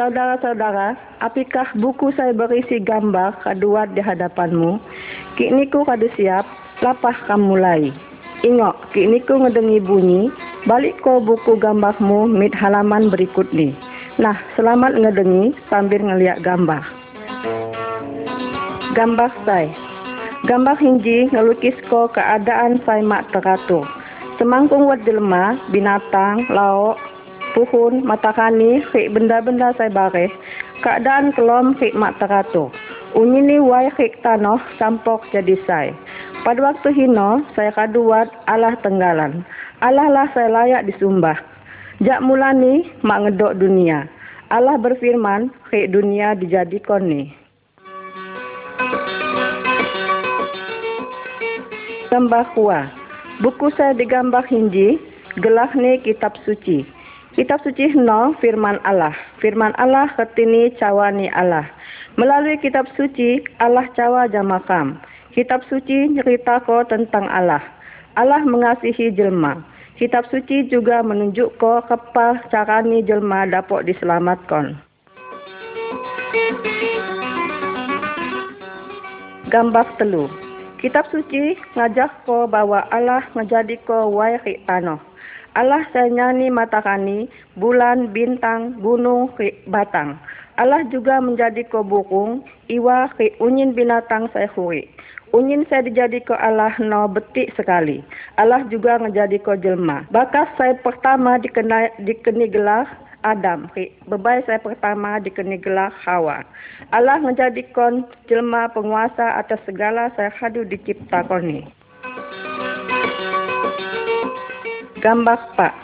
Saudara-saudara, apakah buku saya berisi gambar kedua di hadapanmu? Kini ku kadu siap, lapah kamu mulai. Ingok, kini ku ngedengi bunyi, balik ko buku gambarmu mit halaman berikut nih. Nah, selamat ngedengi sambil ngeliat gambar. Gambar saya. Gambar hinji ngelukis ko keadaan saya mak teratur. Semangkung wat jelma, binatang, lauk, puhun, matakani, kik benda-benda saya bareh, keadaan kelom kik mak teratur. Unyi ni wai kik tanoh campok jadi saya. Pada waktu hino, saya kaduat Allah tenggalan. Allah lah saya layak disumbah. Jak mulani mak ngedok dunia. Allah berfirman, kik dunia dijadikan ni. Gambar kuah. Buku saya digambar hinji, gelah ni kitab suci. Kitab suci no firman Allah. Firman Allah ketini cawani Allah. Melalui kitab suci, Allah cawa jamakam. Kitab suci cerita ko tentang Allah. Allah mengasihi jelma. Kitab suci juga menunjuk ko kepa carani jelma dapat diselamatkan. Gambar telu. Kitab suci ngajak ko bahwa Allah ngejadi ko wai tanah. Allah saya nyanyi matakani, bulan, bintang, gunung, ke batang. Allah juga menjadi ko bukung, iwa ke unyin binatang hui. Unyin saya dijadi ko Allah no betik sekali. Allah juga menjadi ko jelma. Bakas saya pertama dikena, dikeni gelar Adam. Bebai saya pertama dikeni gelar Hawa. Allah menjadikan jelma penguasa atas segala saya hadu diciptakan ni. Gambar Pak.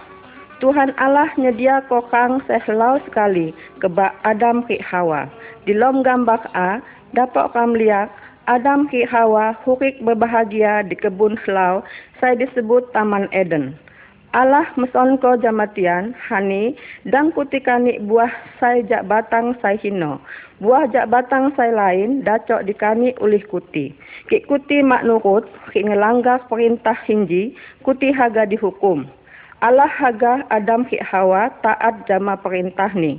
Tuhan Allah nyedia kokang sehlau sekali kebak Adam ki Hawa. Di lom gambar A, dapat kam lihat Adam ki Hawa hukik berbahagia di kebun selau, saya disebut Taman Eden. Allah meson ko jamatian, hani, dan kutikani buah saya jak batang saya hino. Buah jak batang saya lain, dacok dikani ulih kuti. Kik kuti mak nurut, kik ngelanggar perintah hinji, kuti haga dihukum. Allah haga Adam kik Hawa taat jama perintah ni.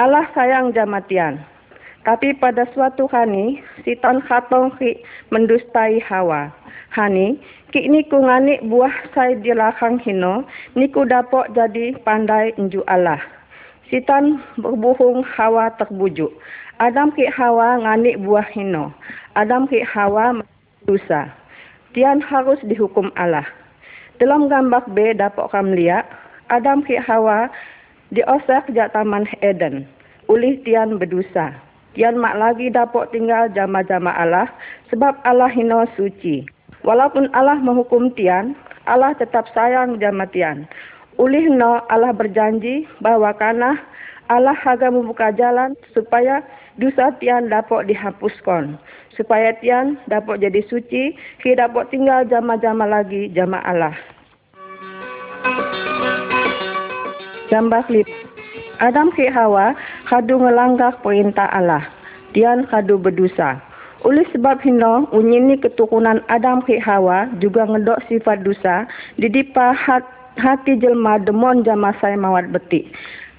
Allah sayang jamatian. Tapi pada suatu hari, siton khatong ki mendustai Hawa. Hani, ki niku ngani buah sai di lakang hino, niku dapok jadi pandai inju Allah. Sitan berbuhung hawa terbujuk. Adam ki hawa ngani buah hino. Adam ki hawa dosa. Tian harus dihukum Allah. Dalam gambar B dapat kamu lihat, Adam ki hawa diosak jak taman Eden. Ulih tian berdosa. Tian mak lagi dapat tinggal jama-jama Allah sebab Allah hino suci. Walaupun Allah menghukum Tian, Allah tetap sayang jama Tian. Ulih no Allah berjanji bahwa karena Allah haga membuka jalan supaya dosa Tian dapat dihapuskan. Supaya Tian dapat jadi suci, kita dapat tinggal jama-jama lagi jama Allah. Gambar klip. Adam ke Hawa kadu ngelanggar perintah Allah. Tian kadu berdosa. Oleh sebab hino, unyini keturunan Adam ke Hawa juga ngedok sifat dosa, didipa hat, hati jelma demon jama saya mawat betik.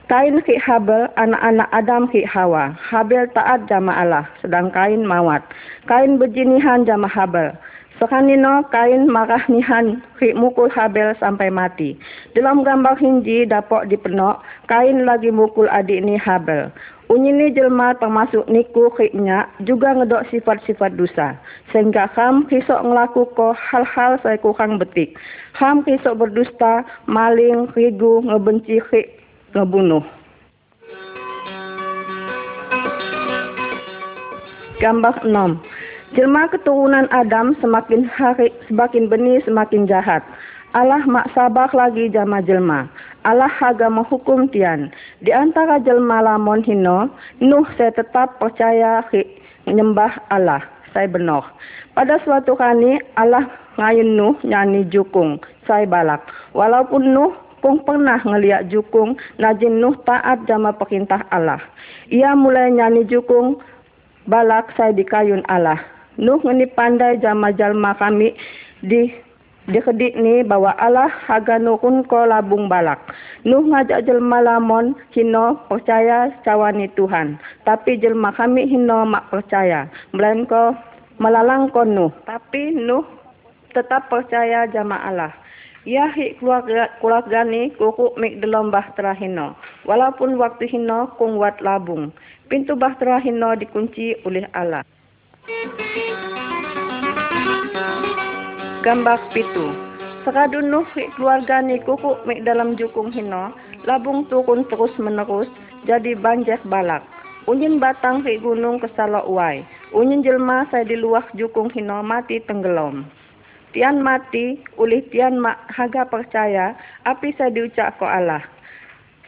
Kain ke Habel, anak-anak Adam ke Hawa. Habel taat jama Allah, sedang kain mawat. Kain berjinihan jama Habel. Sekanino kain marah nihan ke mukul Habel sampai mati. Dalam gambar hinji dapat dipenok, kain lagi mukul adik ni Habel. Unyini jelma termasuk niku khiknya juga ngedok sifat-sifat dosa. Sehingga ham kisok ngelaku ko hal-hal saya kurang betik. Ham kisok berdusta, maling, rigu, ngebenci khik, ngebunuh. Gambar 6. Jelma keturunan Adam semakin hari semakin benih semakin jahat. Allah mak sabar lagi jama jelma. Allah haga menghukum tian. Di antara jelma lamon hino, Nuh saya tetap percaya menyembah Allah. Saya benar. Pada suatu kali Allah ngayun Nuh nyanyi jukung. Saya balak. Walaupun Nuh kung pernah ngeliat jukung najin Nuh taat jama perintah Allah. Ia mulai nyanyi jukung balak saya di kayun Allah. Nuh ngeni pandai jama jalma kami di dikedik ni bahwa Allah haga nukun ko labung balak. Nuh ngajak jelma lamon hino percaya cawani Tuhan. Tapi jelma kami hino mak percaya. Melainko melalang ko Nuh. Tapi Nuh tetap percaya jama Allah. Ya hi keluarga, keluarga ni kuku mik dalam bahtera hino. Walaupun waktu hino kung wat labung. Pintu bahtera hino dikunci oleh Allah. Gambar pitu. Sekadu Nuh keluarga ni kuku mik dalam jukung hino. Labung turun terus menerus jadi banjir balak. Unyin batang ke gunung kesalok uai. Unyin jelma saya di luar jukung hino mati tenggelam. Tian mati, oleh tian mak haga percaya, api saya diucap ko Allah.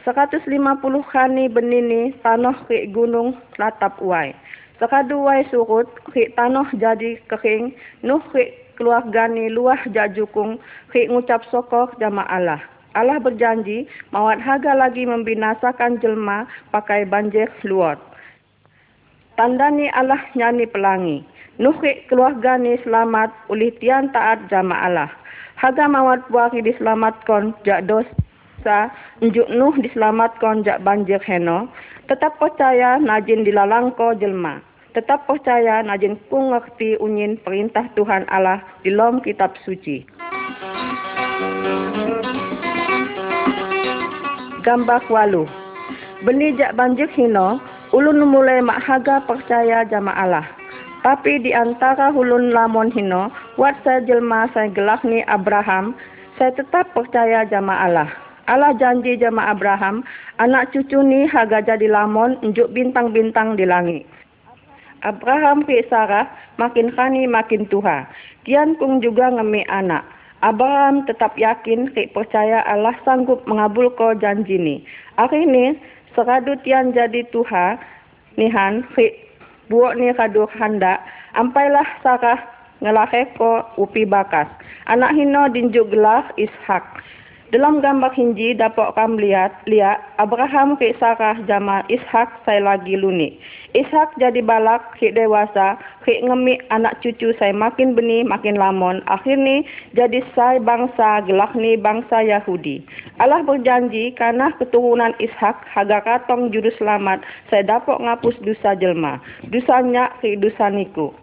150 kani benini tanah ke gunung latap uai. Sekadu uai surut, ke tanah jadi kering, nuh ke keluarga ni luah jajukung, ke ngucap sokor jama Allah. Allah berjanji, mawat haga lagi membinasakan jelma pakai banjir luot. Tanda ni Allah nyanyi pelangi. Nuhi keluarga ni selamat oleh tian taat jama Allah. Haga mawat buaki diselamatkan jak dosa, njuk Nuh diselamatkan jak banjir heno. Tetap percaya najin dilalangko jelma. Tetap percaya najin ku ngerti unyin perintah Tuhan Allah di dalam kitab suci. Gambar walu. Benih jak banjir hino, ulun mulai mak haga percaya jama Allah. Tapi di antara hulun lamon hino, wat saya jelma saya gelak ni Abraham, saya tetap percaya jama Allah. Allah janji jama Abraham, anak cucu ni haga jadi lamon unjuk bintang-bintang di langit. Abraham ke Sarah makin kani makin tuha. Kian kung juga ngemi anak. Abraham tetap yakin ke percaya Allah sanggup mengabul ko janji ni. Akhirnya, seradu tian jadi tuha, nihan ke buok ni kadu handa ampailah sarah ngelake ko upi bakas anak hino dinjuk gelah ishak dalam gambar hinji dapat kam lihat lihat Abraham ke Sarah jama Ishak saya lagi luni. Ishak jadi balak ke dewasa ke ngemi anak cucu saya makin benih makin lamon. Akhirnya jadi saya bangsa gelak ni bangsa Yahudi. Allah berjanji karena keturunan Ishak haga katong juru selamat saya dapat ngapus dosa jelma. Dosanya ke dosa niku.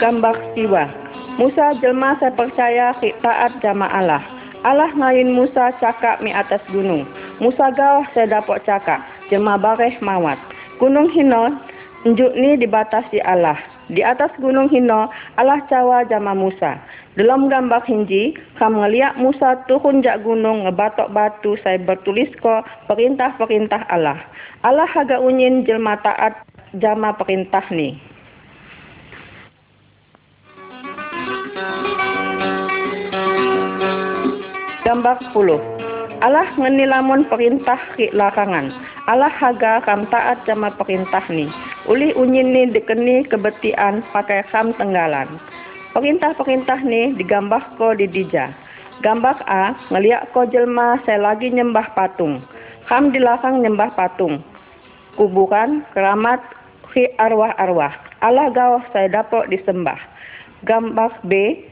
Gambar siwa. Musa jelma saya percaya taat jama Allah. Allah ngayin Musa cakap mi atas gunung. Musa gawah saya dapat cakap. Jelma bareh mawat. Gunung Hino njuk ni dibatasi Allah. Di atas gunung Hino Allah cawa jama Musa. Dalam gambar hinji, kam ngeliat Musa turun jak gunung ngebatok batu saya bertulis ko perintah-perintah Allah. Allah haga unyin jelma taat jama perintah ni. Gambar 10. Allah ngeni lamun perintah ki larangan. Allah haga kam taat jama perintah ni. Uli unyin ni dikeni kebetian pakai kam tenggalan. Perintah-perintah ni digambar ko di dija. Gambar A, ngeliat ko jelma saya lagi nyembah patung. Kam dilarang nyembah patung. Kuburan, keramat, ki arwah-arwah. Allah gawah saya dapat disembah. Gambar B,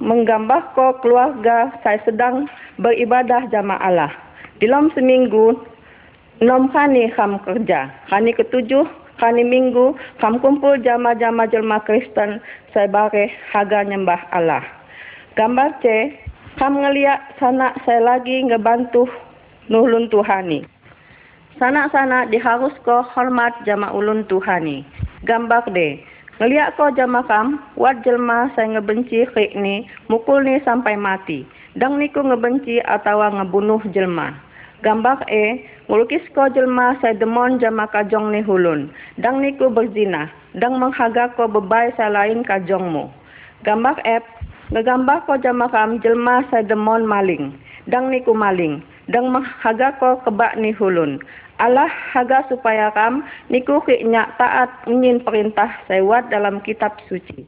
menggambar ko keluarga saya sedang beribadah jama Allah. Dalam seminggu, enam kali kam kerja. Kali ketujuh, kali minggu, kam kumpul jama-jama jelma Kristen, saya bare haga nyembah Allah. Gambar C, kam ngeliat sanak saya lagi ngebantu nulun Tuhani. Sanak-sanak diharus ko hormat jama ulun Tuhani. Gambar D, Ngeliat ko jama kam, wat jelma saya ngebenci kek ni, mukul ni sampai mati. Dang niku ngebenci atau ngebunuh jelma. Gambar E, ngelukis ko jelma saya demon jama kajong ni hulun. Dang niku berzina. Dang menghaga ko bebai saya lain kajongmu. Gambar F, ngegambar ko jama kam jelma saya demon maling. Dang niku maling. Dang menghaga ko kebak ni hulun. Allah haga supaya kam niku nyak taat unyin perintah sewat dalam kitab suci.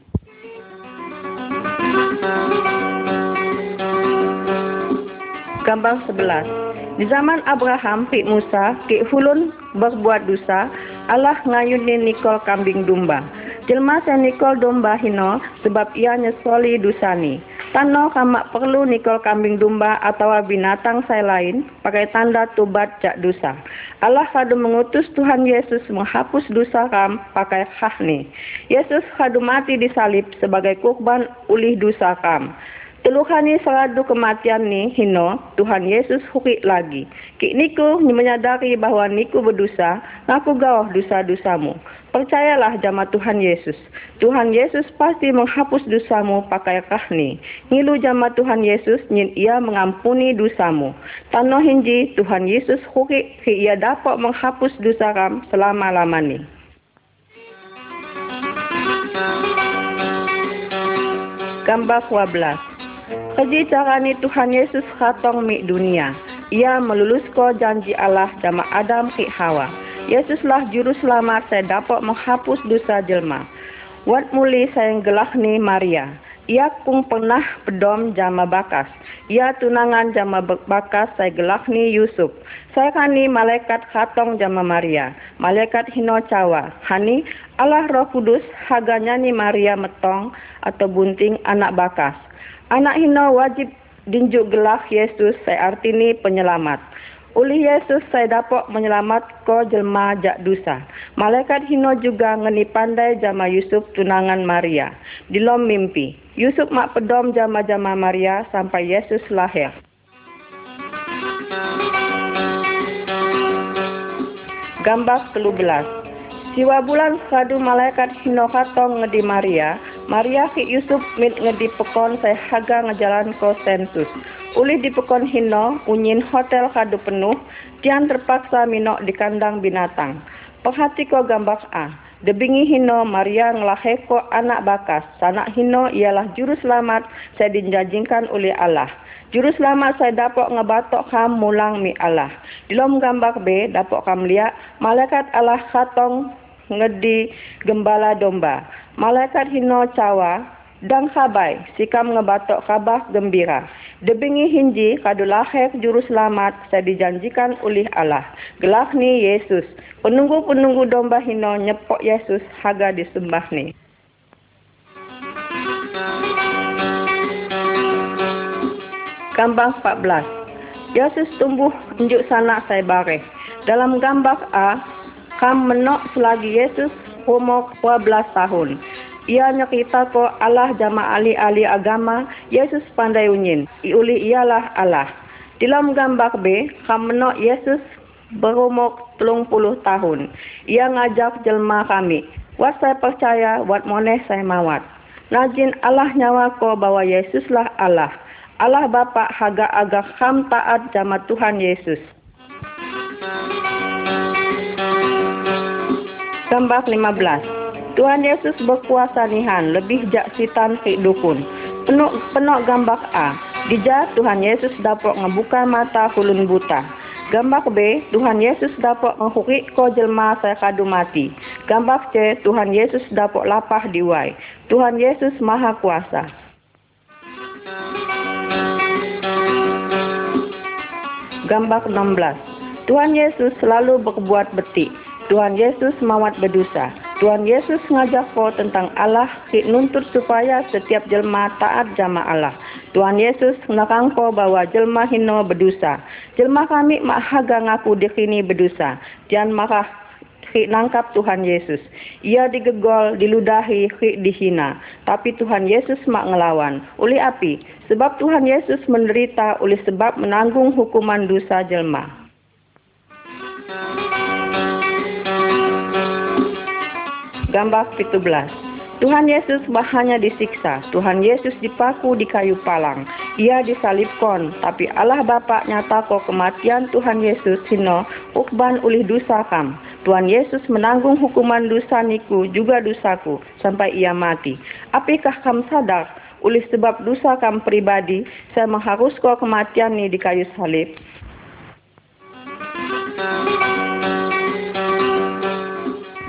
Gambar 11 Di zaman Abraham, Ki Musa, Ki Hulun berbuat dosa, Allah ngayuni nikol kambing domba. Jelma saya nikol domba hino sebab ia nyesoli dosani. Tano kamak perlu nikol kambing domba atau binatang saya lain pakai tanda tubat jak dosa. Allah kadu mengutus Tuhan Yesus menghapus dosa kam pakai hahni. Yesus kadu mati disalib sebagai kurban ulih dosa kam. Teluhani seradu kematian ni hino Tuhan Yesus hukik lagi. Kik niku menyadari bahwa niku berdosa, ngaku gawah dosa-dosamu. Percayalah jama Tuhan Yesus. Tuhan Yesus pasti menghapus dosamu pakai kahni. Ngilu jama Tuhan Yesus nyin ia mengampuni dosamu. Tano hinji Tuhan Yesus hukik ia dapat menghapus dosa ram selama-lamani. Gambar 12 Keji carani Tuhan Yesus khatong mi dunia. Ia melulusko janji Allah jama Adam ki Hawa. Yesuslah juru selamat saya dapat menghapus dosa jelma. Wat muli saya gelah ni Maria. Ia kung pernah pedom jama bakas. Ia tunangan jama bakas saya gelah ni Yusuf. Saya kani malaikat khatong jama Maria. Malaikat hino cawa. Hani Allah roh kudus haganya ni Maria metong atau bunting anak bakas. Anak hino wajib dinjuk gelah Yesus saya artini penyelamat. Oleh Yesus saya dapat menyelamat ko jelma jak dosa. Malaikat hino juga ngeni pandai jama Yusuf tunangan Maria. Di lom mimpi. Yusuf mak pedom jama-jama Maria sampai Yesus lahir. Gambar 13 Siwa bulan kadu malaikat hino katong ngedi Maria, Maria ki Yusuf mit ngedi pekon saya haga ngejalan ko sensus. Ulih di pekon hino, unyin hotel kadu penuh, tian terpaksa minok di kandang binatang. Perhati ko gambar A. Debingi hino Maria ngelahe ko anak bakas. Sanak hino ialah juru selamat saya dijanjikan oleh Allah. Juru selamat saya dapat ngebatok kam mulang mi Allah. Di lom gambar B dapat kam lihat malaikat Allah katong ngedi gembala domba. Malaikat hino cawa dan kabai sikam ngebatok kabah gembira. Debingi hinji kadu lahir juru selamat saya dijanjikan oleh Allah. Gelah ni Yesus. Penunggu-penunggu domba hino nyepok Yesus haga disembah ni. Gambar 14 Yesus tumbuh unjuk sanak saya bareh. Dalam gambar A, kam menok selagi Yesus umur 12 tahun. Ia nyakita ko Allah jama ahli-ahli agama, Yesus pandai unyin. Iuli ialah Allah. Dalam gambar B, kam menok Yesus berumur 30 tahun. Ia ngajak jelma kami. Wat saya percaya, wat moneh saya mawat. Najin Allah nyawa ko bahwa Yesuslah Allah. Allah Bapa haga agak ham taat jama Tuhan Yesus. Gambar 15 Tuhan Yesus berkuasa nihan lebih jak sitan ke dukun. Penuk penuk gambar A. Dija Tuhan Yesus dapat ngebuka mata hulun buta. Gambar B, Tuhan Yesus dapat menghukik ko jelma saya kadu mati. Gambar C, Tuhan Yesus dapat lapah diwai. Tuhan Yesus maha kuasa. Gambar 16 Tuhan Yesus selalu berbuat betik. Tuhan Yesus mawat berdosa. Tuhan Yesus ngajak kau tentang Allah, nuntut supaya setiap jelma taat jama Allah. Tuhan Yesus nakang kau bahwa jelma hino berdosa. Jelma kami mak haga ngaku dikini berdosa. Jangan marah hik nangkap Tuhan Yesus. Ia digegol, diludahi, hik dihina. Tapi Tuhan Yesus mak ngelawan. Uli api? Sebab Tuhan Yesus menderita oleh sebab menanggung hukuman dosa jelma. Gambar 17 Tuhan Yesus hanya disiksa. Tuhan Yesus dipaku di kayu palang. Ia disalibkon, tapi Allah Bapa nyata ko kematian Tuhan Yesus hino ukban ulih dosa kam. Tuhan Yesus menanggung hukuman dosa niku juga dosaku sampai ia mati. Apakah kamu sadar oleh sebab dosa kam pribadi saya mengharuskan kematian ni di kayu salib?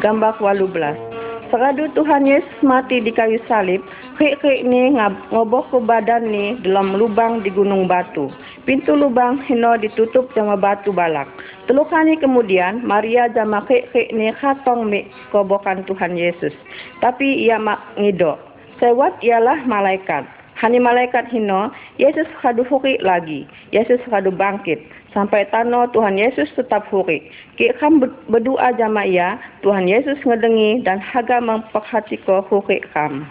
Gambar 18 Seradu Tuhan Yesus mati di kayu salib, Kik-kik ni ngoboh ke badan ni dalam lubang di gunung batu. Pintu lubang hino ditutup sama batu balak. Teluk hari kemudian, Maria jama kik-kik ni khatong mi kobokan Tuhan Yesus. Tapi ia mak ngidok. Sewat ialah malaikat. Hani malaikat hino, Yesus kadu lagi. Yesus kadu bangkit. Sampai tano Tuhan Yesus tetap huri. Kik kam berdoa jama ia, Tuhan Yesus ngedengi dan haga memperhatiko huri kam.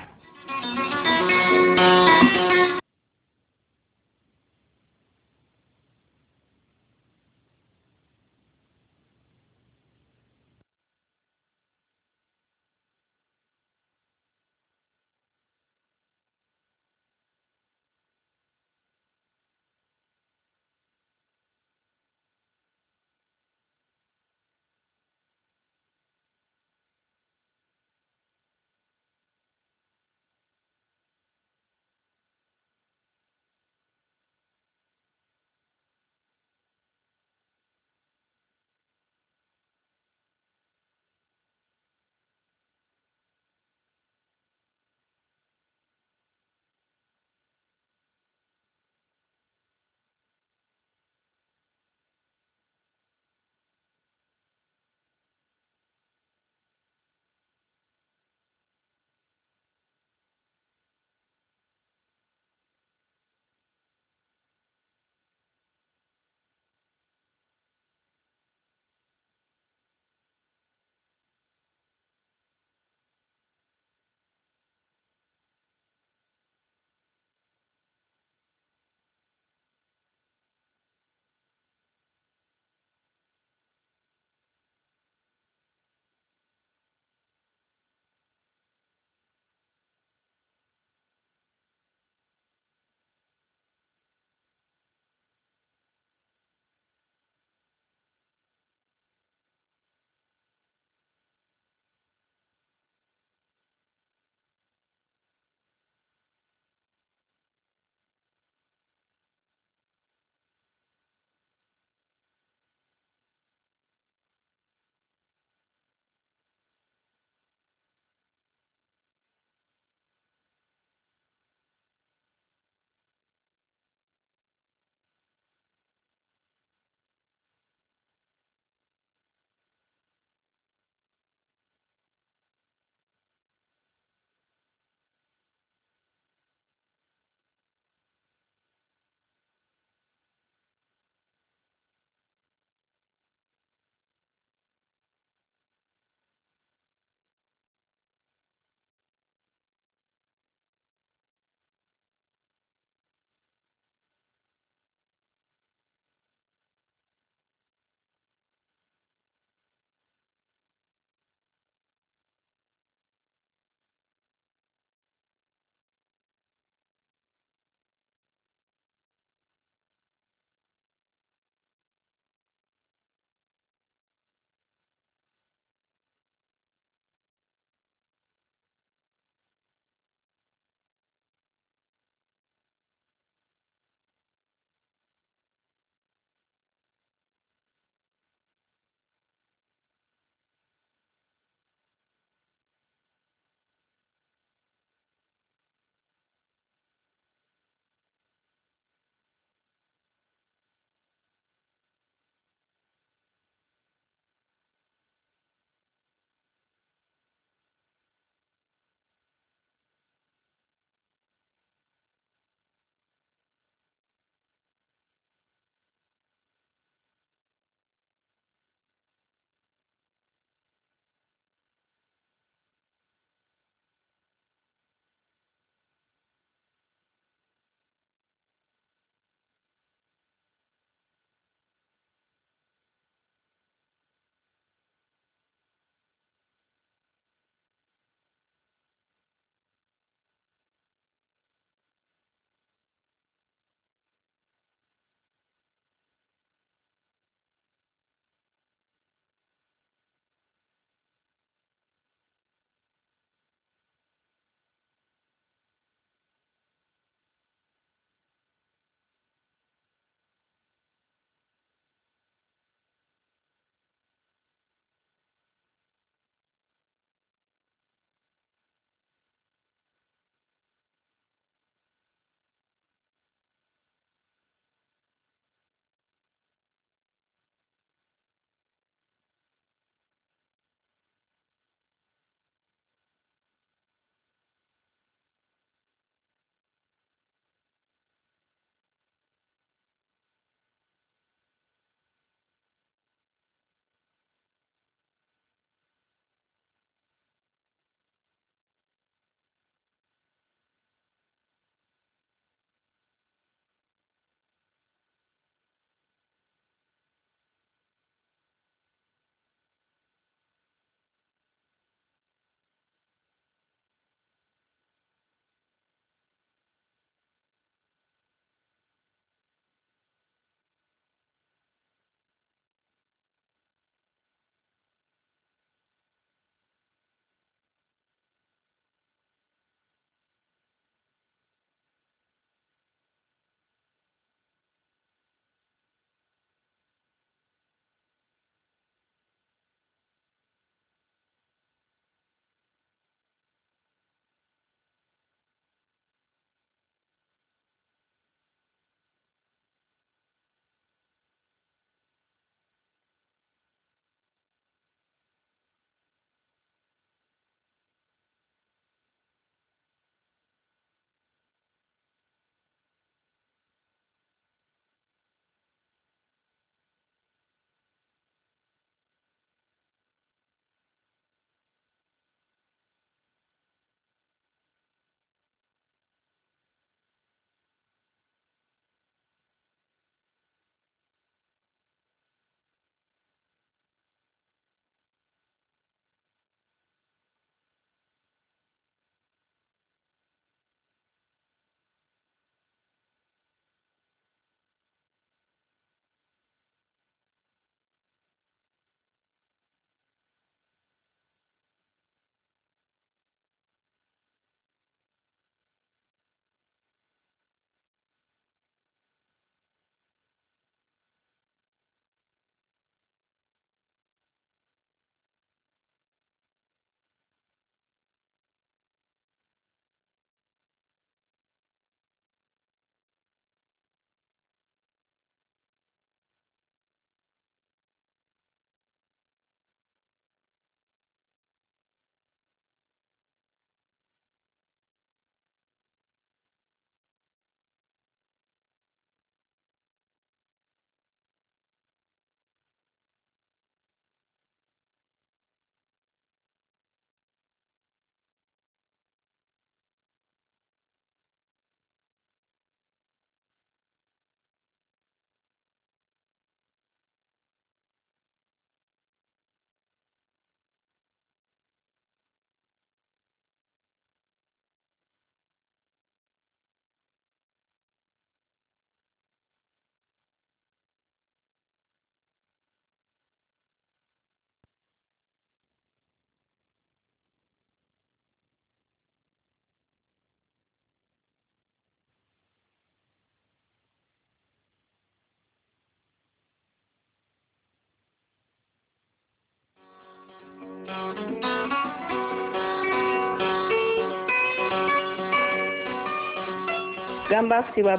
Gambar 12.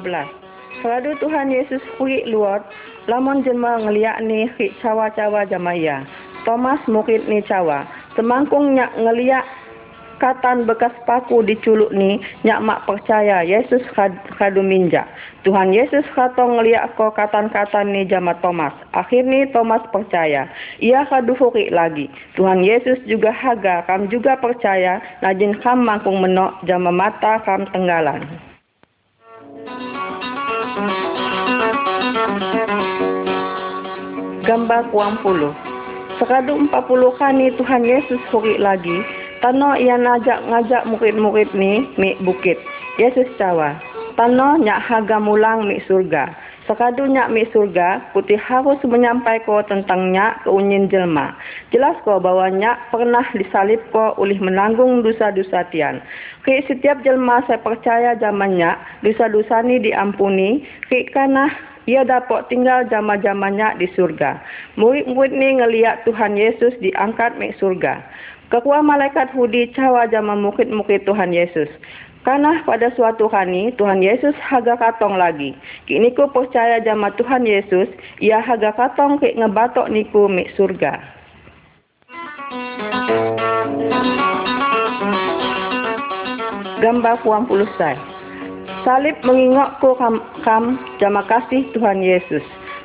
Seladu Tuhan Yesus kuik luar, lamun jelma ngeliak ni hik cawa-cawa jamaya. Thomas murid ni cawa. Semangkung nyak ngeliak katan bekas paku diculuk ni nyak mak percaya Yesus kadu minjak. Tuhan Yesus kata ngeliak ko katan-katan ni jama Thomas. Akhir ni Thomas percaya. Ia kadu hukik lagi. Tuhan Yesus juga haga kam juga percaya najin kam mangkung menok jama mata kam tenggalan. Gambar kuang puluh. Sekadu empat puluh kani Tuhan Yesus hukik lagi. Tano ia ngajak ngajak murid-murid ni mi bukit. Yesus cawa. Tano nyak haga mulang mi surga. Sekadu nyak mi surga, putih harus menyampai ko tentang nyak keunyin jelma. Jelas ko bahwa nyak pernah disalib ko ulih menanggung dosa-dosa tian. Ki setiap jelma saya percaya zaman nyak, dosa-dosa ni diampuni, ki karena ia dapat tinggal jama-jamanya di surga. Murid-murid ni ngeliat Tuhan Yesus diangkat mi surga. Kekua malaikat Hudi cawa jama mukit-mukit Tuhan Yesus. Karena pada suatu hari Tuhan Yesus haga katong lagi. Kini ku percaya jama Tuhan Yesus, ia haga katong ke ngebatok niku mik surga. Gambar puang puluh. Salib mengingokku kam, kam jama kasih Tuhan Yesus.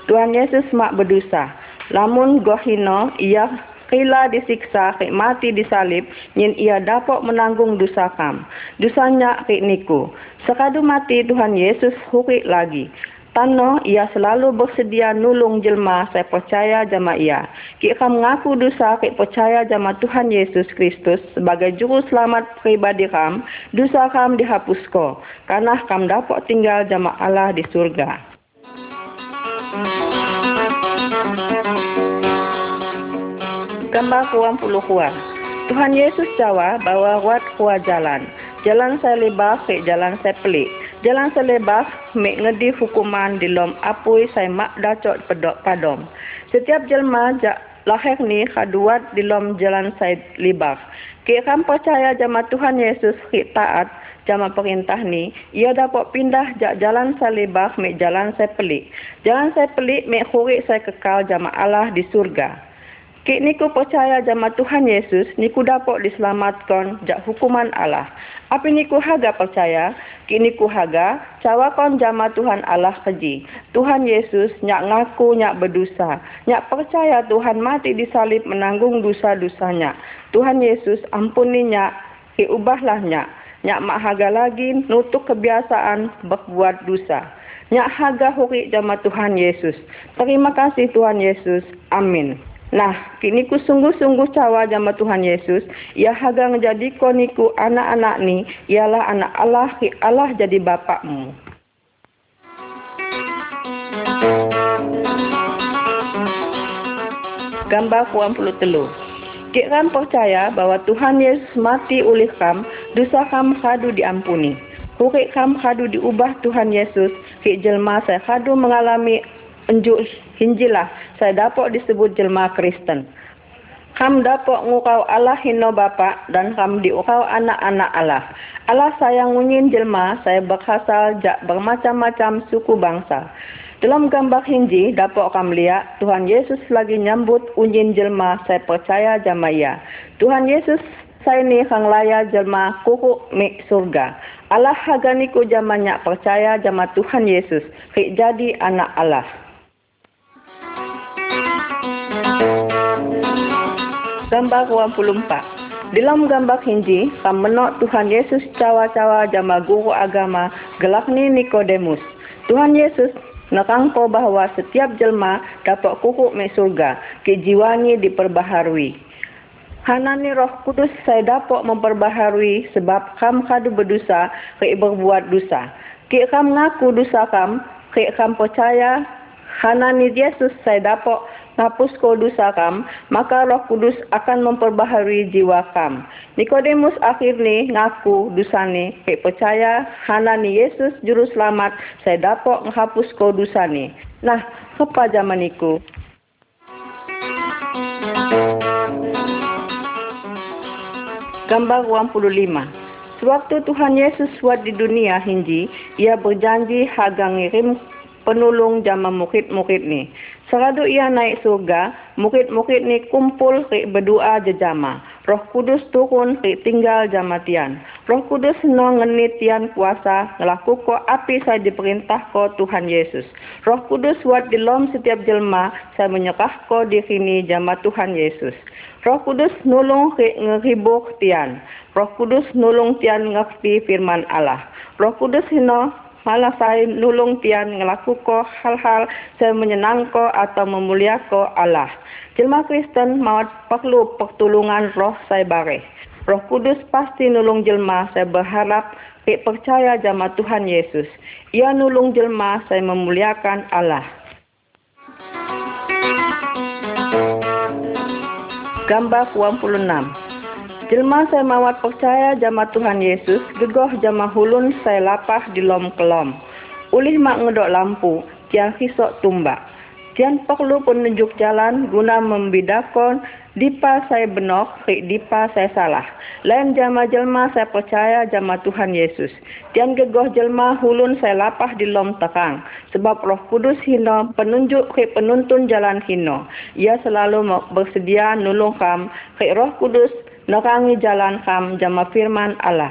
Tuhan Yesus mak berdosa. Lamun gohino ia kila disiksa ke mati disalib nyin ia dapat menanggung dosa kam. Dosanya ke niku. Sekadu mati Tuhan Yesus hukik lagi. Tano ia selalu bersedia nulung jelma saya percaya jama ia. Ki kam ngaku dosa ki percaya jama Tuhan Yesus Kristus sebagai juru selamat pribadi kam, dosa kam dihapusko. Karena kam dapat tinggal jama Allah di surga. Gambar kuam puluh kuah. Tuhan Yesus jawab bahwa wat kuah jalan. Jalan saya lebar jalan saya pelik. Jalan mek ngedi hukuman di lom apui saya mak dacot pedok padom. Setiap jelma jak lahir ni kaduat di lom jalan saya libar. Kira percaya jama Tuhan Yesus ki taat jama perintah ni, ia dapat pindah jak jalan saya libar mek jalan saya pelik. Jalan saya pelik mek hurik saya kekal jama Allah di surga. Kik niku percaya jama Tuhan Yesus, niku dapat diselamatkan jak hukuman Allah. Api niku haga percaya, kik niku haga, cawakon jama Tuhan Allah keji. Tuhan Yesus nyak ngaku nyak berdosa, nyak percaya Tuhan mati disalib menanggung dosa-dosanya. Tuhan Yesus ampuni nyak, nyak. Nyak mak haga lagi nutuk kebiasaan berbuat dosa. Nyak haga huri jama Tuhan Yesus. Terima kasih Tuhan Yesus. Amin. Nah, kini ku sungguh-sungguh cawa jama Tuhan Yesus, ia haga menjadi koniku anak-anak ni, ialah anak Allah, Allah jadi bapakmu. Gambar puan puluh telu. Kik ram percaya bahwa Tuhan Yesus mati oleh kam, dosa kam kadu diampuni. Hurik kam kadu diubah Tuhan Yesus, kik jelma saya kadu mengalami enjuk hinjilah saya dapat disebut jelma Kristen. Kam dapat ngukau Allah hino bapa dan kam diukau anak-anak Allah. Allah sayang ngunyin jelma saya berasal jak bermacam-macam suku bangsa. Dalam gambar hinji dapat kam lihat Tuhan Yesus lagi nyambut unyin jelma saya percaya jamaya. Tuhan Yesus saya ni kang laya jelma kuku mik surga. Allah haganiku jamannya percaya jama Tuhan Yesus. Jadi anak Allah. Gambar 24 Dalam gambar hinji, kam menok Tuhan Yesus cawa-cawa jama guru agama gelak ni Nikodemus. Tuhan Yesus nekangko bahwa setiap jelma dapat kukuk me surga, kejiwani diperbaharui. Hanani roh kudus saya dapat memperbaharui sebab kam kadu berdosa, ke berbuat dosa. Ke kam ngaku dosa kam, ke kam percaya Hanani Yesus saya dapat hapus dosa kam, maka roh kudus akan memperbaharui jiwa kam. Nikodemus akhirnya ngaku dosane, ke percaya hanani Yesus juru selamat, saya dapat menghapus dosane. Nah, apa zaman iku? Gambar 25 Sewaktu Tuhan Yesus buat di dunia hinji, ia berjanji haga ngirim penulung jama murid-murid ni. Seradu ia naik surga, murid-murid ni kumpul rik berdoa jejama. Roh Kudus turun rik tinggal jama tian. Roh Kudus no ngeni tian kuasa ngelaku ko api saya diperintah ko Tuhan Yesus. Roh Kudus buat di lom setiap jelma saya menyerah ko diri ni jama Tuhan Yesus. Roh Kudus nulung rik ngeribuk tian. Roh Kudus nulung tian ngerti firman Allah. Roh Kudus hino malah saya nulung tian ngelaku ko hal-hal saya menyenang ko atau memulia ko Allah. Jelma Kristen maut perlu pertolongan roh saya bare. Roh Kudus pasti nulung jelma saya berharap ke percaya jama Tuhan Yesus. Ia nulung jelma saya memuliakan Allah. Gambar 26 Jelma saya mawat percaya jama Tuhan Yesus, gegoh jama hulun saya lapah di lom kelom. Ulih mak ngedok lampu, tiang hisok tumbak. Tiang perlu penunjuk jalan guna membidakon dipa saya benok, rik dipa saya salah. Lain jama jelma saya percaya jama Tuhan Yesus. Tiang gegoh jelma hulun saya lapah di lom tekang. Sebab roh kudus hino penunjuk rik penuntun jalan hino. Ia selalu bersedia nulung kam, rik roh kudus Nakangi jalan kam jama firman Allah.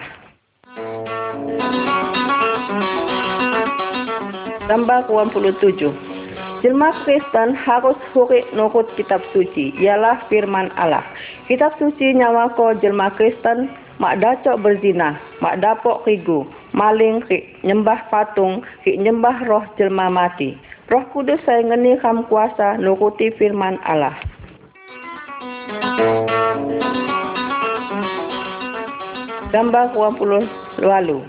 Gambar 27 Jelma Kristen harus huri nurut kitab suci, ialah firman Allah. Kitab suci nyawa ko jelma Kristen mak dacok berzina, mak dapok rigu, maling rik, nyembah patung, rik nyembah roh jelma mati. Roh kudus saya ngeni kam kuasa nuruti firman Allah. Gambar 20 lalu.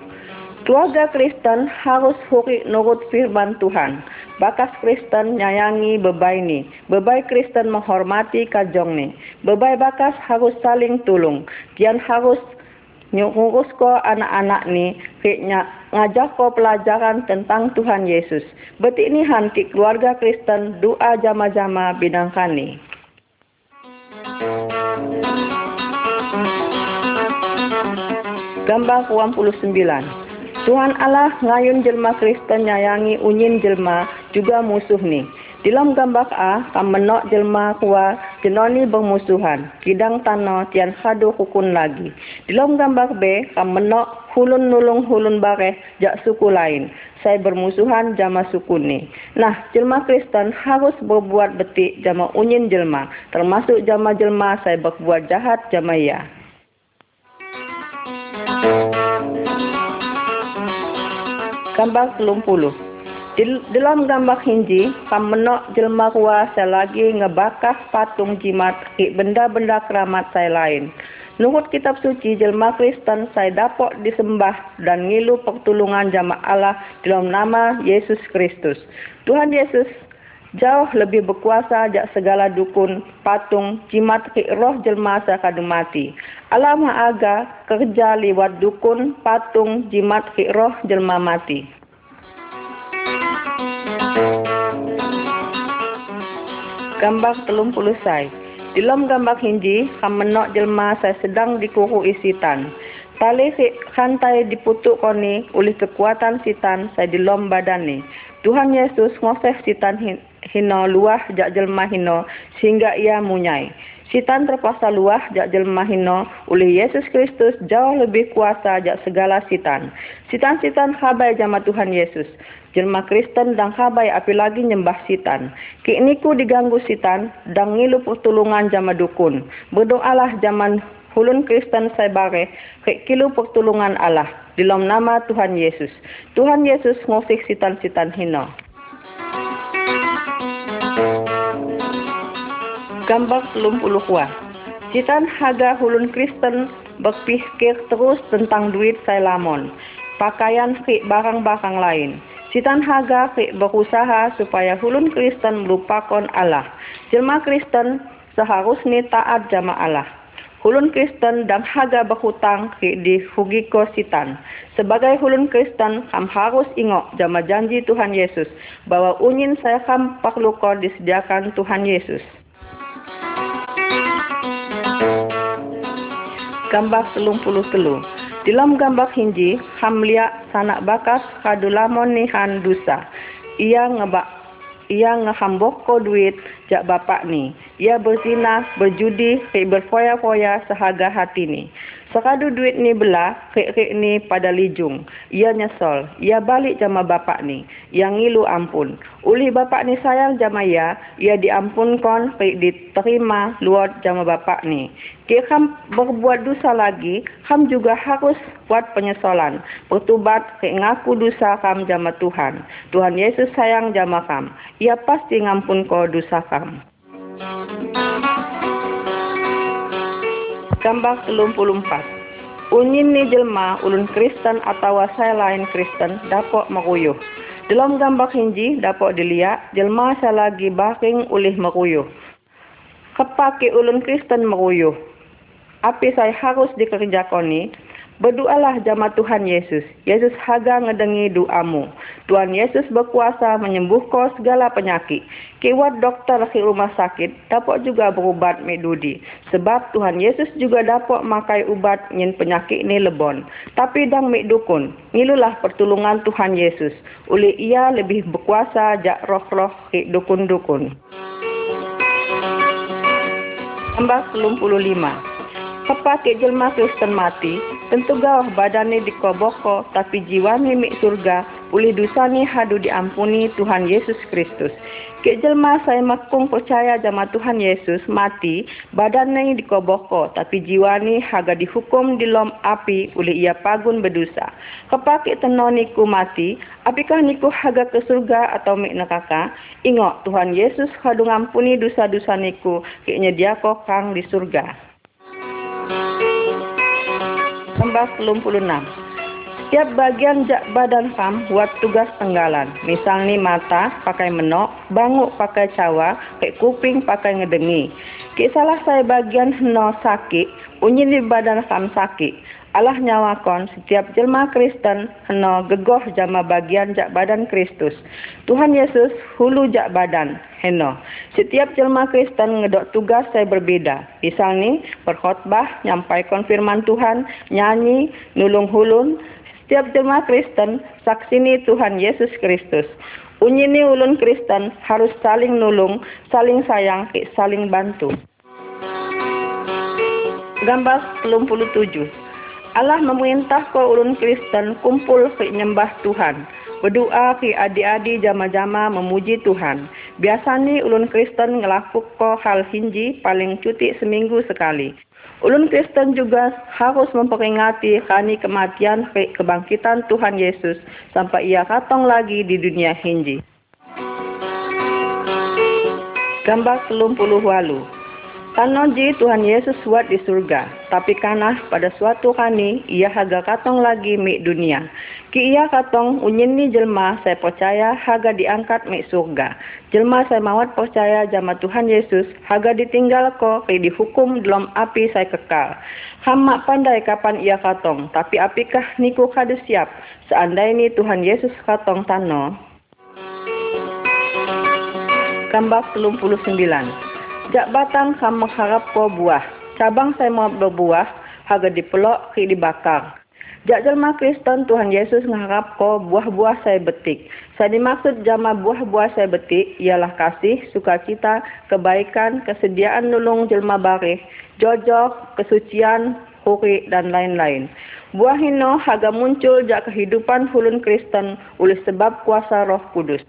Keluarga Kristen harus huri nurut firman Tuhan. Bakas Kristen nyayangi bebai ni. Bebai Kristen menghormati kajong ni. Bebai bakas harus saling tolong. Kian harus ngurus ko anak-anak ni fiknya ngajak ko pelajaran tentang Tuhan Yesus. Betik ni hanti keluarga Kristen doa jama-jama bidangkan ni. Gambar 29 Tuhan Allah ngayun jelma Kristen nyayangi unyin jelma juga musuh ni. Dalam gambar A, kam menok jelma kuwa jenoni bermusuhan. Kidang tano tian hadu hukun lagi. Dalam gambar B, kam menok hulun nulung hulun bareh jak suku lain. Saya bermusuhan jama suku ni. Nah, jelma Kristen harus berbuat betik jama unyin jelma. Termasuk jama jelma saya berbuat jahat jama ya. Gambar 30 dalam gambar hinji, kam menok jelma kuah saya lagi ngebakar patung jimat benda-benda keramat saya lain. Nurut kitab suci jelma Kristen saya dapat disembah dan ngilu pertolongan jamaah Allah dalam nama Yesus Kristus. Tuhan Yesus jauh lebih berkuasa jak segala dukun, patung, jimat ki roh jelma sakadu mati. Alam aga kerja liwat dukun, patung, jimat ki roh jelma mati. Gambar telung puluh say. Dalam gambar hinji, kam menok jelma saya sedang dikuru isitan. Tali kantai diputuk koni oleh kekuatan sitan saya di lom badan ni. Tuhan Yesus ngoseh sitan hino luah jak jelma hino sehingga ia munyai. Sitan terpaksa luah jak jelma hino oleh Yesus Kristus jauh lebih kuasa jak segala sitan. Sitan-sitan habai jama Tuhan Yesus. Jelma Kristen dan habai apalagi nyembah sitan. Ki niku diganggu sitan dan ngilu pertolongan jama dukun. Berdoalah zaman hulun Kristen saya bare ke kilu pertolongan Allah dalam nama Tuhan Yesus. Tuhan Yesus ngusik sitan-sitan hina. Gambar belum puluh kuah. Sitan haga hulun Kristen berpikir terus tentang duit saya lamon, pakaian ke barang-barang lain. Sitan haga ke berusaha supaya hulun Kristen melupakan Allah. Jelma Kristen seharusnya taat jama Allah. Hulun Kristen dan haga berhutang di Hugiko Sitan. Sebagai hulun Kristen, ham harus ingat jama janji Tuhan Yesus bahwa unyin saya ham perlu disediakan Tuhan Yesus. Gambar telung puluh telu. Dalam gambar hinji, ham lihat sanak bakas kadulamon nihan dusa. Ia ngebak ia ngehambok ko duit jak bapak ni. Ia berzina, berjudi, berfoya-foya sehaga hati ni. Sekadu duit ni belah, kek-kek ni pada lijung. Ia nyesol. Ia balik jama bapak ni. Ia ngilu ampun. Uli bapak ni sayang jama ia, ia diampunkon, kek diterima luar jama bapak ni. Kek ham berbuat dosa lagi, ham juga harus buat penyesolan. Bertubat, kek ngaku dosa kam jama Tuhan. Tuhan Yesus sayang jama kam. Ia pasti ngampun ko dosa kam. Gambar 34 Unyin ni jelma ulun Kristen atau saya lain Kristen dapat meruyuh. Dalam gambar hinji dapat dilihat jelma saya lagi baking ulih meruyuh. Kepake ulun Kristen meruyuh. Apa saya harus dikerjakan ni? Berdoalah jama Tuhan Yesus. Yesus haga ngedengi doamu. Tuhan Yesus berkuasa menyembuhkan segala penyakit. Kewat dokter di rumah sakit dapat juga berubat medudi. Sebab Tuhan Yesus juga dapat makai ubat nyen penyakit ni lebon. Tapi dang mek dukun. Ngilulah pertolongan Tuhan Yesus. Oleh ia lebih berkuasa jak roh-roh ke dukun-dukun. Tambah 55. Kepake jelma Kristen mati, tentu gawah badannya dikoboko, tapi jiwanya mik surga, ulih dosanya hadu diampuni Tuhan Yesus Kristus. Ke jelma saya makung percaya jama Tuhan Yesus mati, badannya dikoboko, tapi jiwani haga dihukum di lom api ulih ia pagun berdosa. Kepake tenoniku mati, apakah niku haga ke surga atau mik neraka? Ingat Tuhan Yesus hadu ngampuni dosa-dosa niku, keknya dia kang di surga. Tambah 26. Tiap bagian badan kam buat tugas tenggalan. Misalnya mata pakai menok, banguk pakai cawa, kayak kuping pakai ngedengi. Ki salah saya bagian no sakit, unyi di badan kam sakit. Allah nyawakon setiap jelma Kristen heno gegoh jama bagian jak badan Kristus. Tuhan Yesus hulu jak badan heno. Setiap jelma Kristen ngedok tugas saya berbeda. Misalnya berkhotbah, nyampai konfirman Tuhan, nyanyi, nulung hulun. Setiap jelma Kristen saksini Tuhan Yesus Kristus. Unyini ulun Kristen harus saling nulung, saling sayang, saling bantu. Gambar 27 Allah memerintah ke ulun Kristen kumpul ke nyembah Tuhan. Berdoa ke adik-adik jama-jama memuji Tuhan. Biasanya ulun Kristen ngelakuk ke hal hinji paling cuti seminggu sekali. Ulun Kristen juga harus memperingati kani kematian ke kebangkitan Tuhan Yesus sampai ia katong lagi di dunia hinji. Gambar 30 Tanoji Tuhan Yesus buat di surga, tapi kanah pada suatu kani ia haga katong lagi mik dunia. Ki ia katong unyini jelma saya percaya haga diangkat mik surga. Jelma saya mawat percaya jama Tuhan Yesus haga ditinggal ko ke dihukum dalam api saya kekal. Hamak pandai kapan ia katong, tapi apikah niku kadu siap seandainya Tuhan Yesus katong tano. Gambar 39 Jak batang sama mengharap ko buah. Cabang saya mau berbuah, harga dipelok, ki dibakar. Jak jelma Kristen Tuhan Yesus mengharap ko buah-buah saya betik. Saya dimaksud jama buah-buah saya betik ialah kasih, sukacita, kebaikan, kesediaan nulung jelma barih, jojok, kesucian, huri, dan lain-lain. Buah hino harga muncul jak kehidupan hulun Kristen oleh sebab kuasa roh kudus.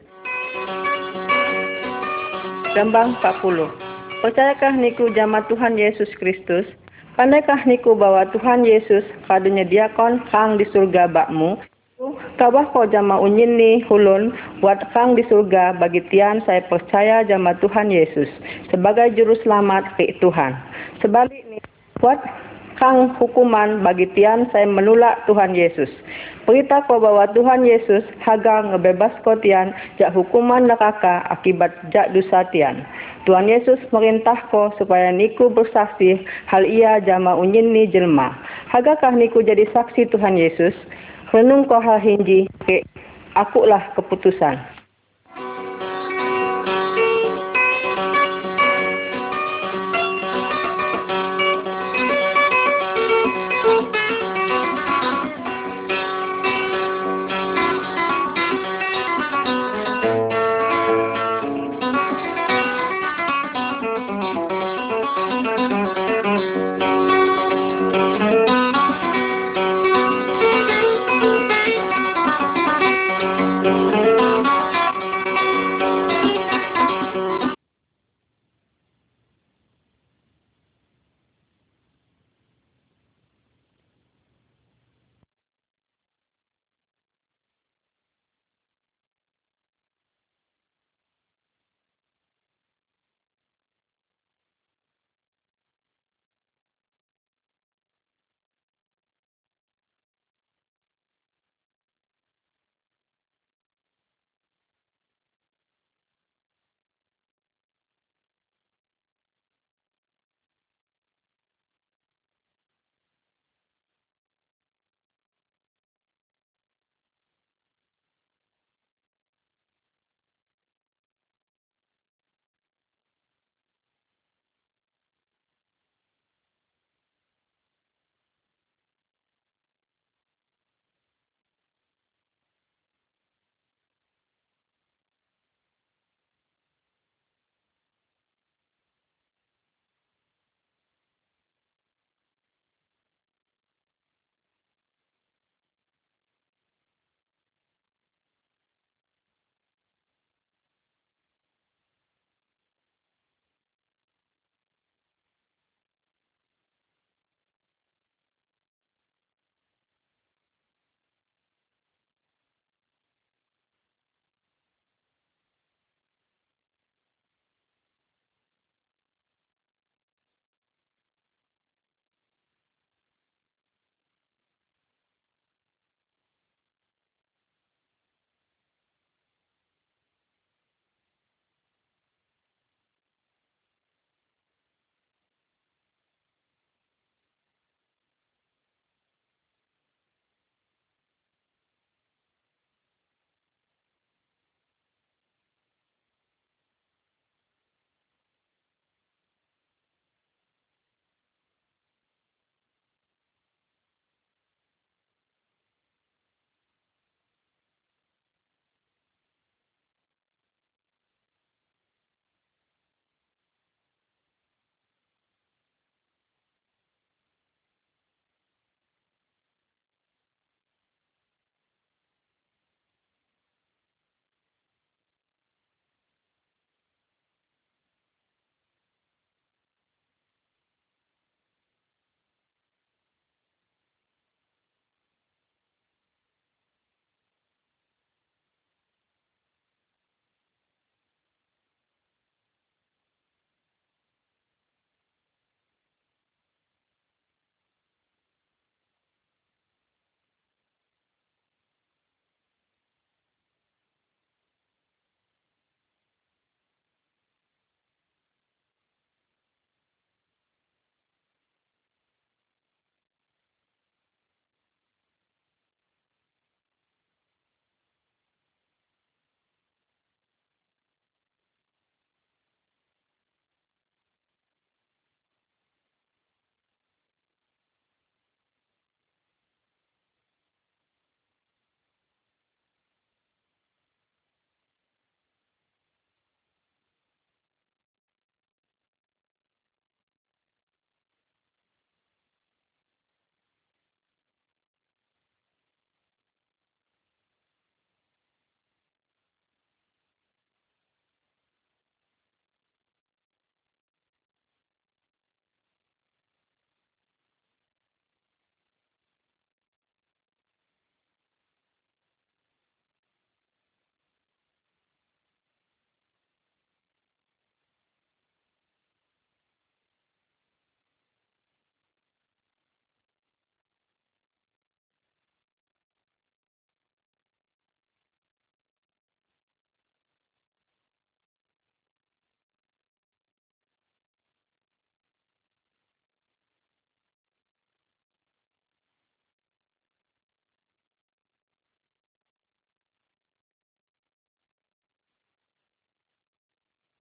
Gambang 40 Percayakah niku jama Tuhan Yesus Kristus? Pandaikah niku bahwa Tuhan Yesus kadunya diakon kang di surga bakmu? Kabah ko jama hulun buat kang di surga bagi tian saya percaya jama Tuhan Yesus sebagai juru selamat ke Tuhan. Sebalik ni buat kang hukuman bagi tian saya menolak Tuhan Yesus. Berita ko bahwa Tuhan Yesus haga ngebebas ko tian jak hukuman neraka akibat jak dosa tian. Tuhan Yesus merintah ko supaya niku bersaksi hal ia jama ni jelma. Hagakah niku jadi saksi Tuhan Yesus? Renung ko hal hinji, akulah keputusan.